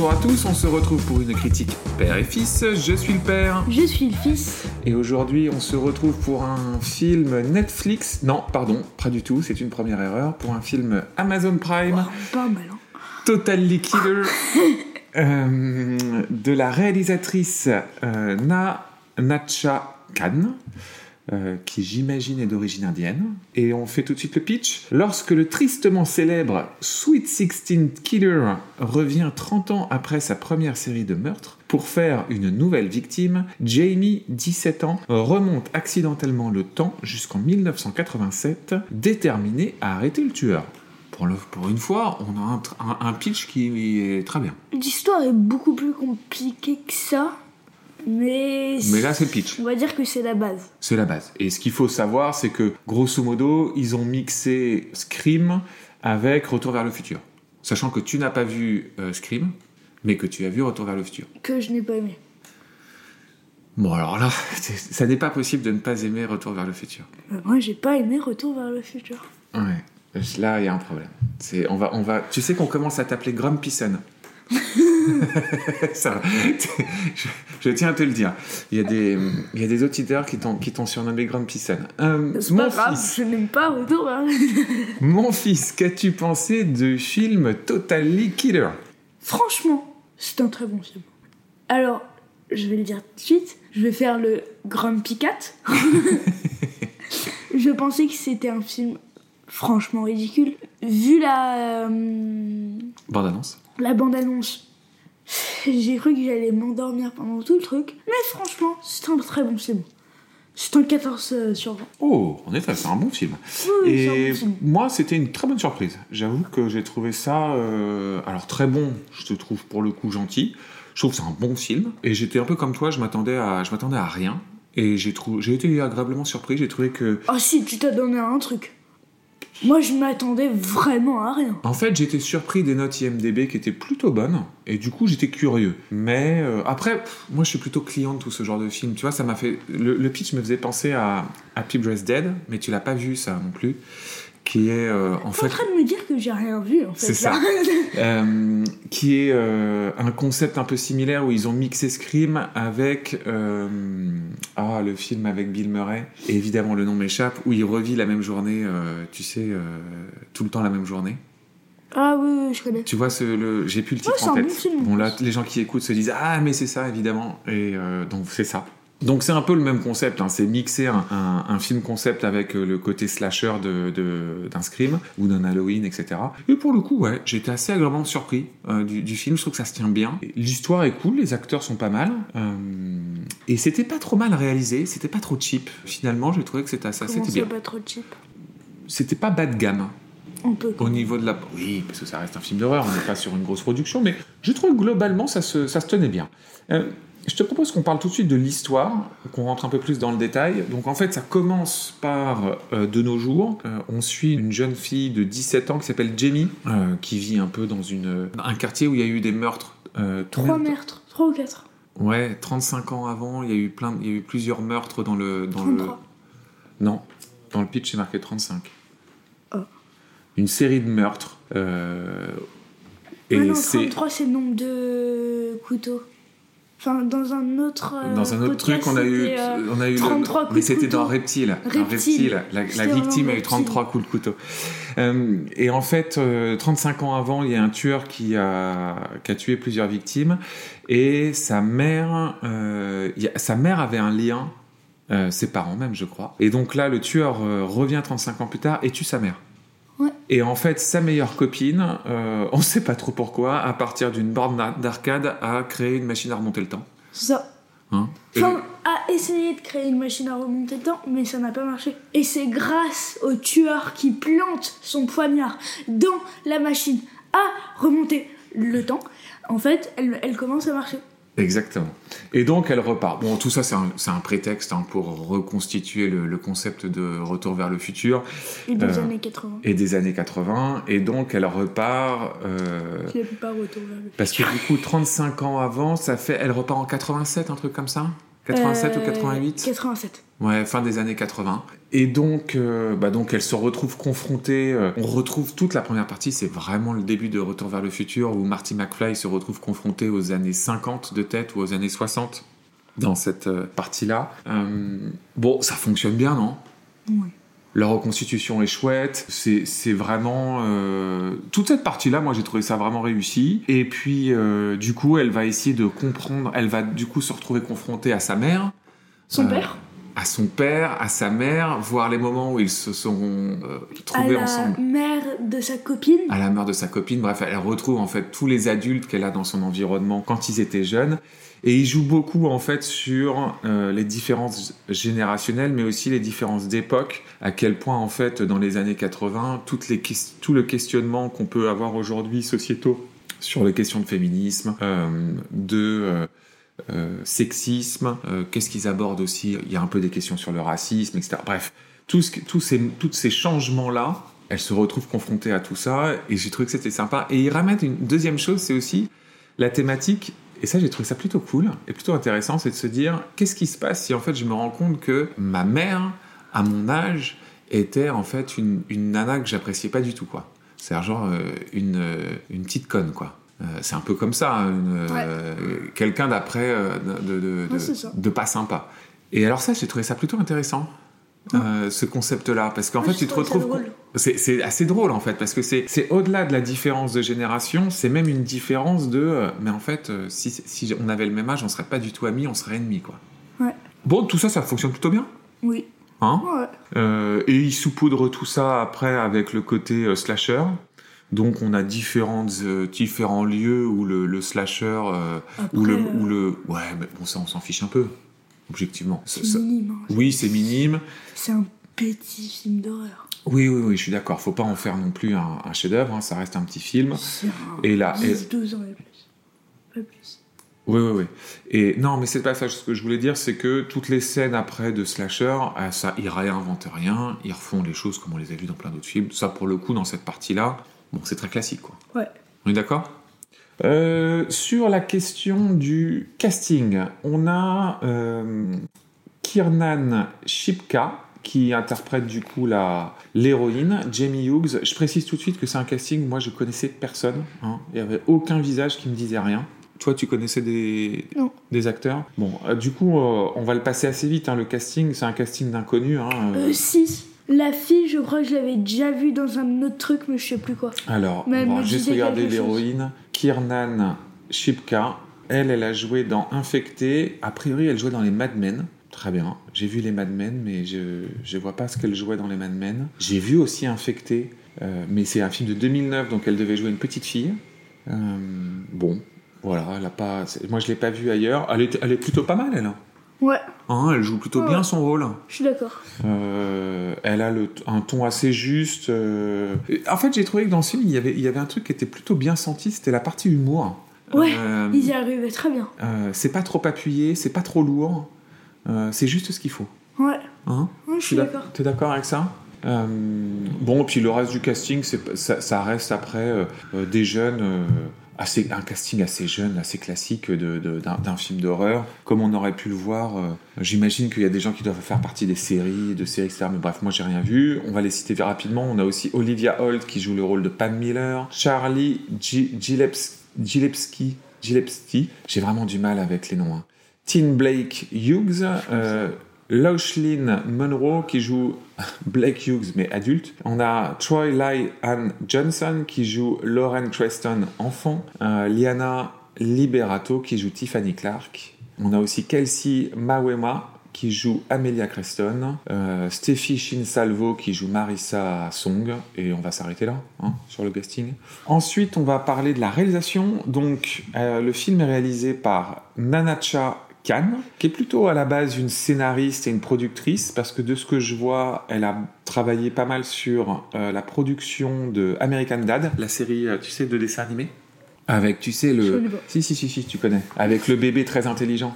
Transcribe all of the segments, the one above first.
Bonjour à tous, on se retrouve pour une critique père et fils. Je suis le père. Je suis le fils. Et aujourd'hui, on se retrouve pour un film Netflix. Non, pardon, pas du tout, c'est une première erreur. Pour un film Amazon Prime. Wow, pas mal. Hein. Totally Killer. euh, de la réalisatrice euh, Na Nacha Khan. Euh, qui j'imagine est d'origine indienne. Et on fait tout de suite le pitch. Lorsque le tristement célèbre Sweet Sixteen Killer revient 30 ans après sa première série de meurtres, pour faire une nouvelle victime, Jamie, 17 ans, remonte accidentellement le temps jusqu'en 1987, déterminé à arrêter le tueur. Pour, pour une fois, on a un pitch qui est très bien. L'histoire est beaucoup plus compliquée que ça. Mais, Mais là, c'est le pitch. on va dire que c'est la base. C'est la base. Et ce qu'il faut savoir, c'est que, grosso modo, ils ont mixé Scream avec Retour vers le futur. Sachant que tu n'as pas vu euh, Scream, mais que tu as vu Retour vers le futur. Que je n'ai pas aimé. Bon, alors là, ça n'est pas possible de ne pas aimer Retour vers le futur. Euh, moi, j'ai pas aimé Retour vers le futur. Ouais. Là, il y a un problème. On va, on va. Tu sais qu'on commence à t'appeler Grumpy Son. Ça, je, je tiens à te le dire. Il y a des, il y a des auditeurs qui t'ont, surnommé Grumpy Son. Euh, C'est mon pas grave, fils, je n'aime pas Retour futur. mon fils, qu'as-tu pensé du film Totally Killer? Franchement, c'est un très bon film. Alors, je vais le dire tout de suite, je vais faire le Grumpy Cat. je pensais que c'était un film franchement ridicule. Vu la, euh, Bande annonce. La bande-annonce, j'ai cru que j'allais m'endormir pendant tout le truc. Mais franchement, c'est un très bon film. C'est un 14 sur 20. Oh, en effet, c'est un bon film. Oui, Et bon film. moi, c'était une très bonne surprise. J'avoue que j'ai trouvé ça, euh, alors très bon. Je te trouve pour le coup gentil. Je trouve que c'est un bon film. Et j'étais un peu comme toi. Je m'attendais à, je m'attendais à rien. Et j'ai trouvé, j'ai été agréablement surpris. J'ai trouvé que, Ah si, tu t'as donné un truc. Moi, je m'attendais vraiment à rien. en fait, j'étais surpris des notes IMDb qui étaient plutôt bonnes. Et du coup, j'étais curieux. Mais euh, après, moi, je suis plutôt client de tout ce genre de film. Tu vois, ça m'a fait, le, pitch me faisait penser à Happy Dress Dead, mais tu l'as pas vu ça non plus. Qui est euh, en T'es en fait train de me dire que j'ai rien vu en fait. C'est ça. Euh, qui est euh, un concept un peu similaire où ils ont mixé Scream avec ah, le film avec Bill Murray. Et évidemment, le nom m'échappe, où il revit la même journée, tu sais, tout le temps la même journée. ah oui, oui, je connais. Tu vois, ce, le, j'ai plus le titre Ouais, en tête. bon film. Bon, là, les gens qui écoutent se disent Ah, mais c'est ça, évidemment. Et donc, c'est ça. Donc, c'est un peu le même concept. hein. C'est mixer un, un- un film concept avec euh, le côté slasher de, de- d'un Scream ou d'un Halloween, etc. Et pour le coup, ouais, j'étais assez agréablement surpris euh, du, du film. Je trouve que ça se tient bien. L'histoire est cool, les acteurs sont pas mal. euh, et c'était pas trop mal réalisé, c'était pas trop cheap. Finalement, j'ai trouvé que c'était ça, Comment bien. pas trop cheap? C'était pas bas de gamme. On peut. Au niveau de la... Oui, parce que ça reste un film d'horreur, on n'est pas sur une grosse production, mais je trouve que globalement, ça se, ça se tenait bien. Euh, je te propose qu'on parle tout de suite de l'histoire, qu'on rentre un peu plus dans le détail. Donc en fait, ça commence par euh, de nos jours. Euh, on suit une jeune fille de 17 ans qui s'appelle Jamie, euh, qui vit un peu dans une, un quartier où il y a eu des meurtres. Trois meurtres, trois ou quatre. Ouais, 35 ans avant, il y a eu, plein, il y a eu plusieurs meurtres dans le... Dans le... 33. Non, dans le pitch, c'est marqué 35. Oh. Une série de meurtres. Et et non, c'est 33 c'est le nombre de couteaux. Enfin, dans un autre. euh, dans un autre truc, on a eu, c'était, euh, on a eu le- 33 coups mais de c'était dans couteau. Reptile. Dans Reptile. Reptile, la, victime a eu Reptile. 33 coups de couteau. Euh, et en fait, euh, 35 ans avant, il y a un tueur qui a, qui a tué plusieurs victimes, et sa mère, euh, il y a- sa mère avait un lien. euh, ses parents même, je crois. Et donc là, le tueur euh, revient 35 ans plus tard et tue sa mère. Ouais. Et en fait, sa meilleure copine, euh, on sait pas trop pourquoi, à partir d'une borne d'arcade, a créé une machine à remonter le temps. C'est ça. Hein Enfin, a essayé de créer une machine à remonter le temps, mais ça n'a pas marché. Et c'est grâce au tueur qui plante son poignard dans la machine à remonter le temps. En fait, elle, elle commence à marcher. Exactement. Et donc elle repart. Bon, tout ça c'est un, prétexte hein, pour reconstituer le, le concept de retour vers le futur Et des Euh, années 80. et des années 80. Et donc elle repart euh, Je pas retour vers le parce que du coup 35 ans avant, ça fait, elle repart en 87, un truc comme ça? 87 ou Euh, 88 87. Ouais, fin des années 80. Et donc, euh, bah donc elle se retrouve confrontée. euh, on retrouve toute la première partie, c'est vraiment le début de Retour vers le futur où Marty McFly se retrouve confronté aux années 50 de tête ou aux années 60 dans cette euh, partie-là. Euh, bon, ça fonctionne bien, non? Oui. La reconstitution est chouette. C'est vraiment euh, toute cette partie-là. Moi, j'ai trouvé ça vraiment réussi. Et puis, euh, du coup, elle va essayer de comprendre. Elle va du coup se retrouver confrontée à sa mère Son Euh, père à son père, à sa mère, voir les moments où ils se seront euh, À trouvés la ensemble. mère de sa copine À la mort de sa copine, bref, elle retrouve en fait tous les adultes qu'elle a dans son environnement quand ils étaient jeunes. Et il joue beaucoup en fait sur euh, les différences générationnelles, mais aussi les différences d'époque. À quel point en fait dans les années 80, toutes les ques- tout le questionnement qu'on peut avoir aujourd'hui sociétaux sur les questions de féminisme, euh, de euh, sexisme, qu'est-ce qu'ils abordent aussi Il y a un peu des questions sur le racisme, etc. Bref, tous ces changements-là, elle se retrouve confrontée à tout ça, et j'ai trouvé que c'était sympa. Et il ramène une deuxième chose, c'est aussi la thématique, et ça j'ai trouvé ça plutôt cool, et plutôt intéressant, c'est de se dire, qu'est-ce qui se passe si en fait je me rends compte que ma mère, à mon âge, était en fait une, une nana que j'appréciais pas du tout, quoi. C'est genre euh, une, euh, une petite conne, quoi. Euh, c'est un peu comme ça, hein, euh, quelqu'un d'après, de, de, de- Ouais, c'est ça. de pas sympa. Et alors ça, j'ai trouvé ça plutôt intéressant, ce concept-là, parce qu'en fait, tu te retrouves... drôle. C'est assez drôle en fait, parce que c'est au-delà de la différence de génération, c'est même une différence de. euh, mais en fait, euh, si, si on avait le même âge, on serait pas du tout amis, on serait ennemis quoi. Ouais. Bon, tout ça, ça fonctionne plutôt bien? Oui. Hein? Ouais. Euh, et il saupoudre tout ça après avec le côté slasher. Donc on a différentes, euh, différents lieux où le, le slasher, euh, Après, où, le, où le... Ouais, mais bon, ça on s'en fiche un peu, objectivement. C'est minime. hein. Oui, c'est minime. C'est un petit film d'horreur. Oui, oui, oui, je suis d'accord. Faut pas en faire non plus un, un chef-d'œuvre, hein, ça reste un petit film. C'est un Et là, et- 10-12 ans et plus. Pas plus. Oui, oui, oui. Et non, mais c'est pas ça. Ce que je voulais dire, c'est que toutes les scènes après de slasher, ah, ça, ils réinventent rien, ils refont les choses comme on les a vues dans plein d'autres films. Ça, pour le coup, dans cette partie-là, bon, c'est très classique, quoi. Ouais. On est d'accord? Euh, Sur la question du casting, on a euh, Kiernan Shipka qui interprète du coup la l'héroïne, Jamie Hughes. Je précise tout de suite que c'est un casting, moi je connaissais personne. hein. Il n'y avait aucun visage qui me disait rien. Toi, tu connaissais des, Non. des acteurs? Bon, euh, du coup, euh, on va le passer assez vite. hein. Le casting, c'est un casting d'inconnus. hein, euh. Euh, 6. La fille, je crois que je l'avais déjà vue dans un autre truc, mais je sais plus quoi. Alors, Mais on va juste regarder l'héroïne. Kiernan Shipka. Elle, elle a joué dans Infecté. A priori, elle jouait dans les Mad Men. Très bien. J'ai vu les Mad Men, mais je je vois pas ce qu'elle jouait dans les Mad Men. J'ai vu aussi Infecté, euh, mais c'est un film de 2009, donc elle devait jouer une petite fille. Euh, bon, voilà. Elle a pas. Moi, je l'ai pas vue ailleurs. Elle est, elle est plutôt pas mal, elle. hein. Ouais, Hein, elle joue plutôt Ouais. bien son rôle. je suis d'accord. Euh, elle a le, un ton assez juste. En fait, j'ai trouvé que dans ce film, il y, avait, il y avait un truc qui était plutôt bien senti, c'était la partie humour. Ouais, Ils y arrivaient très bien. c'est pas trop appuyé, c'est pas trop lourd. Euh, c'est juste ce qu'il faut. Ouais, Hein ouais je suis d'ac- d'accord. T'es d'accord avec ça Euh, Bon, puis le reste du casting, ça, ça reste après euh, des jeunes. euh, Assez, un casting assez jeune, assez classique d'un film d'horreur, comme on aurait pu le voir. J'imagine qu'il y a des gens qui doivent faire partie des séries, de séries, etc. Mais bref, moi j'ai rien vu. On va les citer rapidement. On a aussi Olivia Holt qui joue le rôle de Pam Miller, Charlie Gi- Gileps- Gilepsky, Gilepsky. J'ai vraiment du mal avec les noms. hein. Tin Blake Hughes, euh, Lochlyn Monroe qui joue Blake Hughes mais adulte. On a Troy Ly Ann Johnson qui joue Lauren Creston enfant. Euh, Liana Liberato qui joue Tiffany Clark. On a aussi Kelsey Mawema qui joue Amelia Creston, euh, Steffi Shinsalvo qui joue Marissa Song, et on va s'arrêter là, hein, sur le casting. Ensuite, on va parler de la réalisation. Donc, euh, le film est réalisé par Nanacha Khan, qui est plutôt à la base une scénariste et une productrice, parce que de ce que je vois, elle a travaillé pas mal sur euh, la production de American Dad, la série, euh, tu sais, de dessin animé. Avec, tu sais, Je le... connais pas. Si, si, si, si, tu connais. Avec le bébé très intelligent,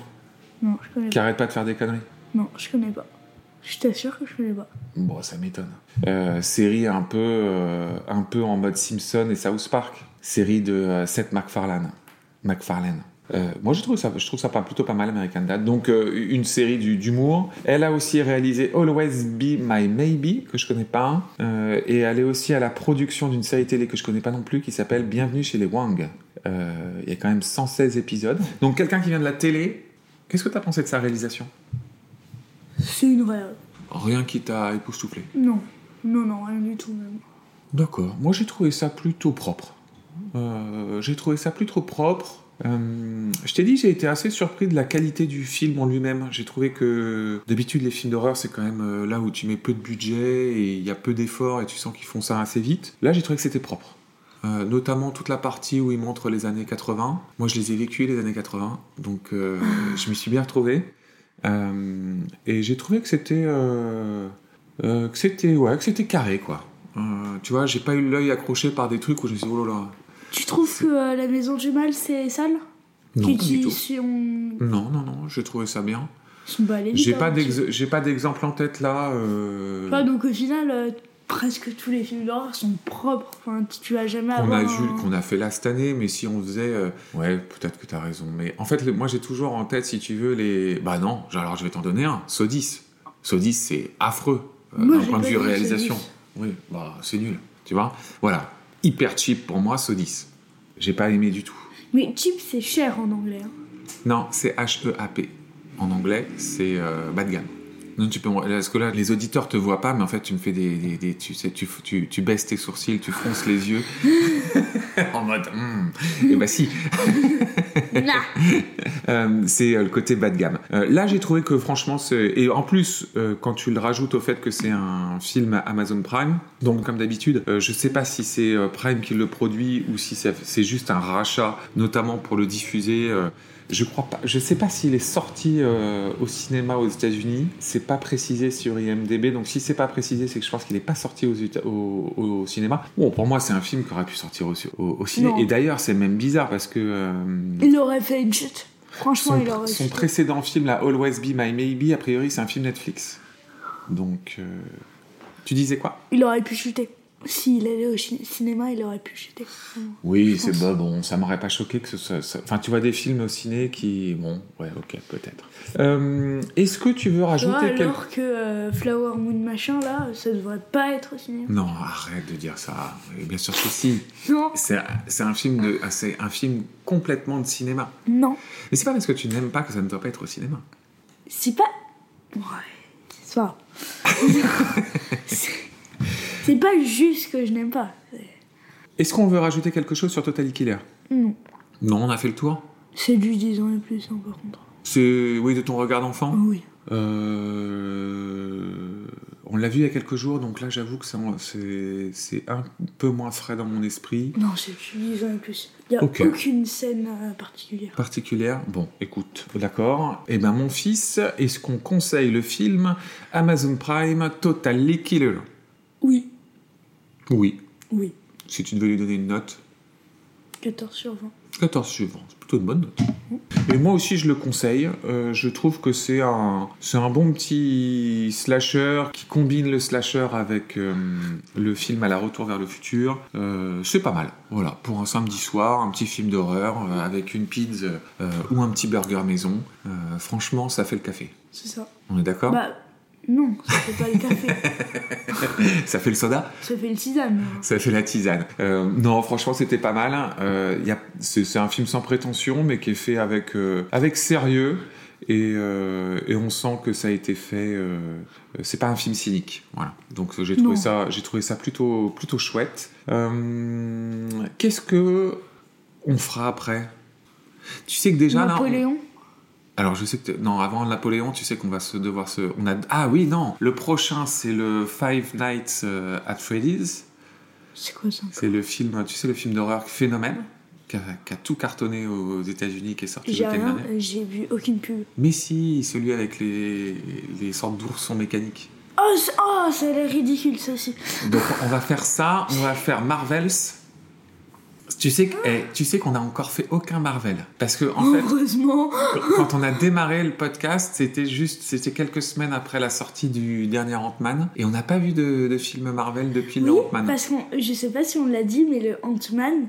Non, je connais qui pas. arrête pas de faire des conneries. Non, je connais pas. Je t'assure que je connais pas. Bon, ça m'étonne. Euh, série un peu, euh, un peu en mode Simpson et South Park. Série de euh, Seth MacFarlane. MacFarlane. Euh, moi, je trouve ça, je trouve ça pas, plutôt pas mal, American Dad. Donc, euh, une série d'humour. Elle a aussi réalisé Always Be My Maybe, que je connais pas. Euh, et elle est aussi à la production d'une série télé que je connais pas non plus, qui s'appelle Bienvenue chez les Wang. Il y a quand même 116 épisodes. Donc, quelqu'un qui vient de la télé, qu'est-ce que tu as pensé de sa réalisation? C'est une réelle. Rien qui t'a époustouflé? Non, non, non, rien du tout même. D'accord. Moi, j'ai trouvé ça plutôt propre. J'ai trouvé ça plutôt propre. Euh, je t'ai dit, j'ai été assez surpris de la qualité du film en lui-même. J'ai trouvé que d'habitude, les films d'horreur, c'est quand même euh, là où tu mets peu de budget et il y a peu d'efforts et tu sens qu'ils font ça assez vite. Là, j'ai trouvé que c'était propre. Euh, notamment toute la partie où ils montrent les années 80. Moi, je les ai vécues, les années 80. Donc, euh, je m'y suis bien retrouvé. Et j'ai trouvé que c'était... que c'était ouais, que c'était carré, quoi. Tu vois, j'ai pas eu l'œil accroché par des trucs où je me suis dit, oh là là. Tu trouves que euh, la maison du mal c'est sale? Non, Qui pas du tout. sont, Non, non, non, j'ai trouvé ça bien. sont balayés J'ai pas, j'ai d'exemple en tête là. euh, donc au final, euh, presque tous les films d'horreur sont propres. Enfin, tu- vas jamais qu'on avoir. a vu, un- qu'on a fait là cette année, mais si on faisait. euh, Ouais, peut-être que t'as raison. Mais en fait, le- moi j'ai toujours en tête, si tu veux, les. Bah non, alors je vais t'en donner un. Sodis. Sodis, c'est affreux euh, d'un point de vue vu réalisation. Oui, bah c'est nul. Tu vois? Voilà. Hyper cheap pour moi, Sodis. J'ai pas aimé du tout. Mais cheap, c'est cher en anglais. hein. Non, c'est H-E-A-P. En anglais, c'est euh, bas de gamme. Non, tu peux, parce que là, les auditeurs te voient pas, mais en fait, tu me fais des, des- des- tu sais, tu, tu, tu baisses tes sourcils, tu fronces les yeux, en mode, hmm. et bah si, Nah. Euh, c'est euh, le côté bas de gamme. Euh, là, j'ai trouvé que franchement, et en plus, quand tu le rajoutes au fait que c'est un film Amazon Prime, donc comme d'habitude, je sais pas si c'est Prime qui le produit ou si c'est juste un rachat, notamment pour le diffuser. Je crois pas. Je sais pas s'il est sorti euh, au cinéma aux États-Unis. C'est pas précisé sur IMDb. Donc si c'est pas précisé, c'est que je pense qu'il est pas sorti aux au, au cinéma. Bon, pour moi, c'est un film qui aurait pu sortir au, au, au ciné. Non. Et d'ailleurs, c'est même bizarre parce que euh, Il aurait fait une chute. Franchement, son, il aurait son précédent film, la Always Be My Maybe, a priori, c'est un film Netflix. Donc, euh, tu disais quoi? Il aurait pu chuter. S'il allait au cinéma, il aurait pu chuter. Oui, c'est bah, bon, ça m'aurait pas choqué que ce soit. ça- Enfin, tu vois des films au ciné qui. Bon, ouais, ok, peut-être. Euh, Est-ce que tu veux rajouter quelque alors que euh, Flower Moon machin là, ça devrait pas être au cinéma. Non, arrête de dire ça. Et bien sûr que si. Non, C'est un film de, un film complètement de cinéma. non. Mais c'est pas parce que tu n'aimes pas que ça ne doit pas être au cinéma. C'est pas. Ouais, c'est pas. c'est pas juste que je n'aime pas. Est-ce qu'on veut rajouter quelque chose sur Totally Killer? Non. Non, on a fait le tour? C'est du 10 ans et plus, hein, par contre. C'est oui de ton regard d'enfant? Oui. Euh, on l'a vu il y a quelques jours, donc là j'avoue que c'est- c'est c'est un peu moins frais dans mon esprit. Non, c'est du 10 ans et plus. Il y a aucune scène euh, particulière. Particulière. Bon, écoute, d'accord. Eh ben mon fils, est-ce qu'on conseille le film Amazon Prime Totally Killer? Oui. Oui. Si tu devais lui donner une note, 14 sur 20. 14 suivant, c'est plutôt une bonne note. Et moi aussi je le conseille, Euh, je trouve que c'est un, c'est un bon petit slasher qui combine le slasher avec euh, le film à la retour vers le futur. Euh, c'est pas mal, voilà, pour un samedi soir, un petit film d'horreur avec une pizza ou un petit burger maison. Franchement, ça fait le café. C'est ça. On est d'accord? Bah, non, ça fait pas le café. Ça fait le soda ça fait le tisane. Ça fait la tisane. Euh, non, franchement, c'était pas mal. Euh, y a, c'est, un film sans prétention, mais qui est fait avec, euh, avec sérieux. Et, euh, et on sent que ça a été fait. euh, c'est pas un film cynique. Voilà. Donc euh, j'ai trouvé Non. ça, j'ai trouvé ça plutôt, plutôt chouette. Euh, qu'est-ce que on fera après? Tu sais que déjà là, on- Napoléon? Alors je sais que non avant Napoléon tu sais qu'on va se devoir se on a ah oui non le prochain c'est le Five Nights euh, at Freddy's C'est quoi ça c'est le film tu sais le film d'horreur Phénomène qui a, tout cartonné aux États-Unis qui est sorti rien, dernier j'ai vu aucune pub. mais si celui avec les, les sortes d'oursons mécaniques Oh, oh, ça a l'air ridicule ça aussi. donc on va faire ça on va faire Marvels tu sais que- eh, tu sais qu'on a encore fait aucun Marvel parce que en fait Heureusement. quand on a démarré le podcast, c'était juste, c'était quelques semaines après la sortie du dernier Ant-Man, et on n'a pas vu de, de film Marvel depuis le Oui, Ant-Man. parce que je sais pas si on l'a dit, mais le Ant-Man,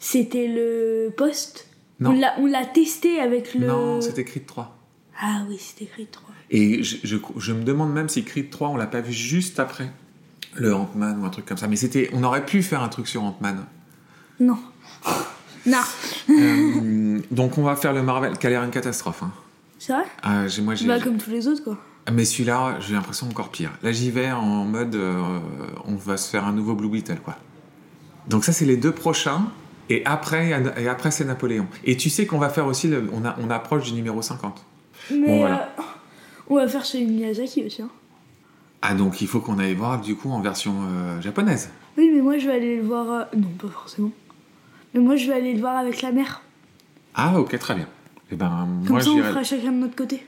c'était le post Non. On l'a- On l'a testé avec le. Non, c'était Creed 3. Ah oui, c'était Creed 3. Et je, je- je me demande même si Creed 3, on l'a pas vu juste après le Ant-Man ou un truc comme ça. Mais c'était, on aurait pu faire un truc sur Ant-Man. Non. non. Euh, donc on va faire le Marvel, qui a l'air une catastrophe. hein. C'est vrai? Ah, moi, j'ai, Bah, comme tous les autres, quoi. Mais celui-là, j'ai l'impression encore pire. Là, j'y vais en mode, euh, on va se faire un nouveau Blue Beetle, quoi. Donc ça, c'est les deux prochains. Et après, et après c'est Napoléon. Et tu sais qu'on va faire aussi, le- on, a, on approche du numéro 50. Mais Bon, voilà. euh, on va faire celui de Miyazaki aussi. Hein. Ah, donc il faut qu'on aille voir, du coup, en version euh, japonaise. Oui, mais moi je vais aller le voir. euh, Non, pas forcément. Mais moi je vais aller le voir avec la mère. Ah, ok, très bien. Et ben, Comme moi, ça, on j'irai. fera chacun de notre côté.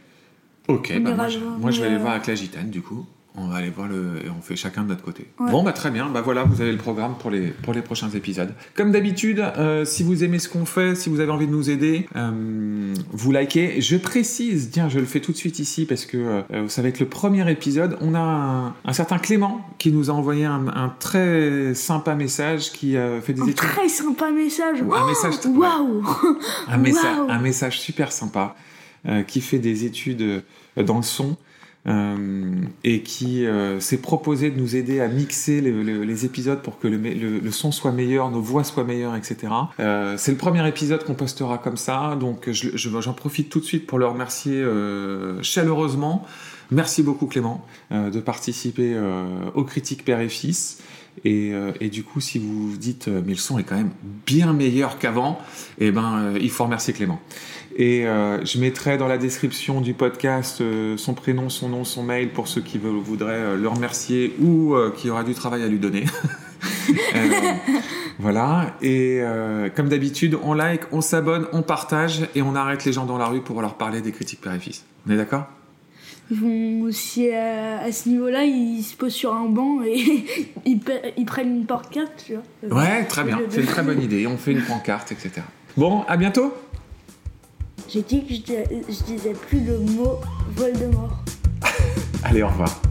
Ok, On bah, ira moi, le je, voir, moi, je vais mais, aller euh, voir avec la gitane, du coup. On va aller voir le. Et on fait chacun de notre côté. Ouais. Bon, bah très bien. Bah voilà, vous avez le programme pour les, pour les prochains épisodes. Comme d'habitude, euh, si vous aimez ce qu'on fait, si vous avez envie de nous aider, euh, vous likez. Je précise, tiens, je le fais tout de suite ici parce que euh, ça va être le premier épisode. On a un, un certain Clément qui nous a envoyé un, un très sympa message qui euh, fait des Un études. très sympa message. Un message Waouh un, messa- Waouh. un message super sympa euh, qui fait des études euh, dans le son euh, et qui euh, s'est proposé de nous aider à mixer les, épisodes pour que le, son soit meilleur, nos voix soient meilleures, etc. Euh, c'est le premier épisode qu'on postera comme ça, donc je- je- j'en profite tout de suite pour le remercier chaleureusement. Merci beaucoup Clément de participer aux critiques père et fils. Et, euh, et du coup, si vous vous dites euh, mais le son est quand même bien meilleur qu'avant, eh ben euh, il faut remercier Clément. Et je mettrai dans la description du podcast son prénom, son nom, son mail pour ceux qui voudraient le remercier ou qui aura du travail à lui donner. Voilà. Et comme d'habitude, on like, on s'abonne, on partage et on arrête les gens dans la rue pour leur parler des critiques fils. On est d'accord? Ils vont aussi à, à ce niveau-là, ils se posent sur un banc et ils, prennent une porte-carte, tu vois. Ouais, très bien. C'est une très bonne idée. On fait une pancarte, etc. Bon, à bientôt. J'ai dit que je disais plus le mot Voldemort. Allez, au revoir.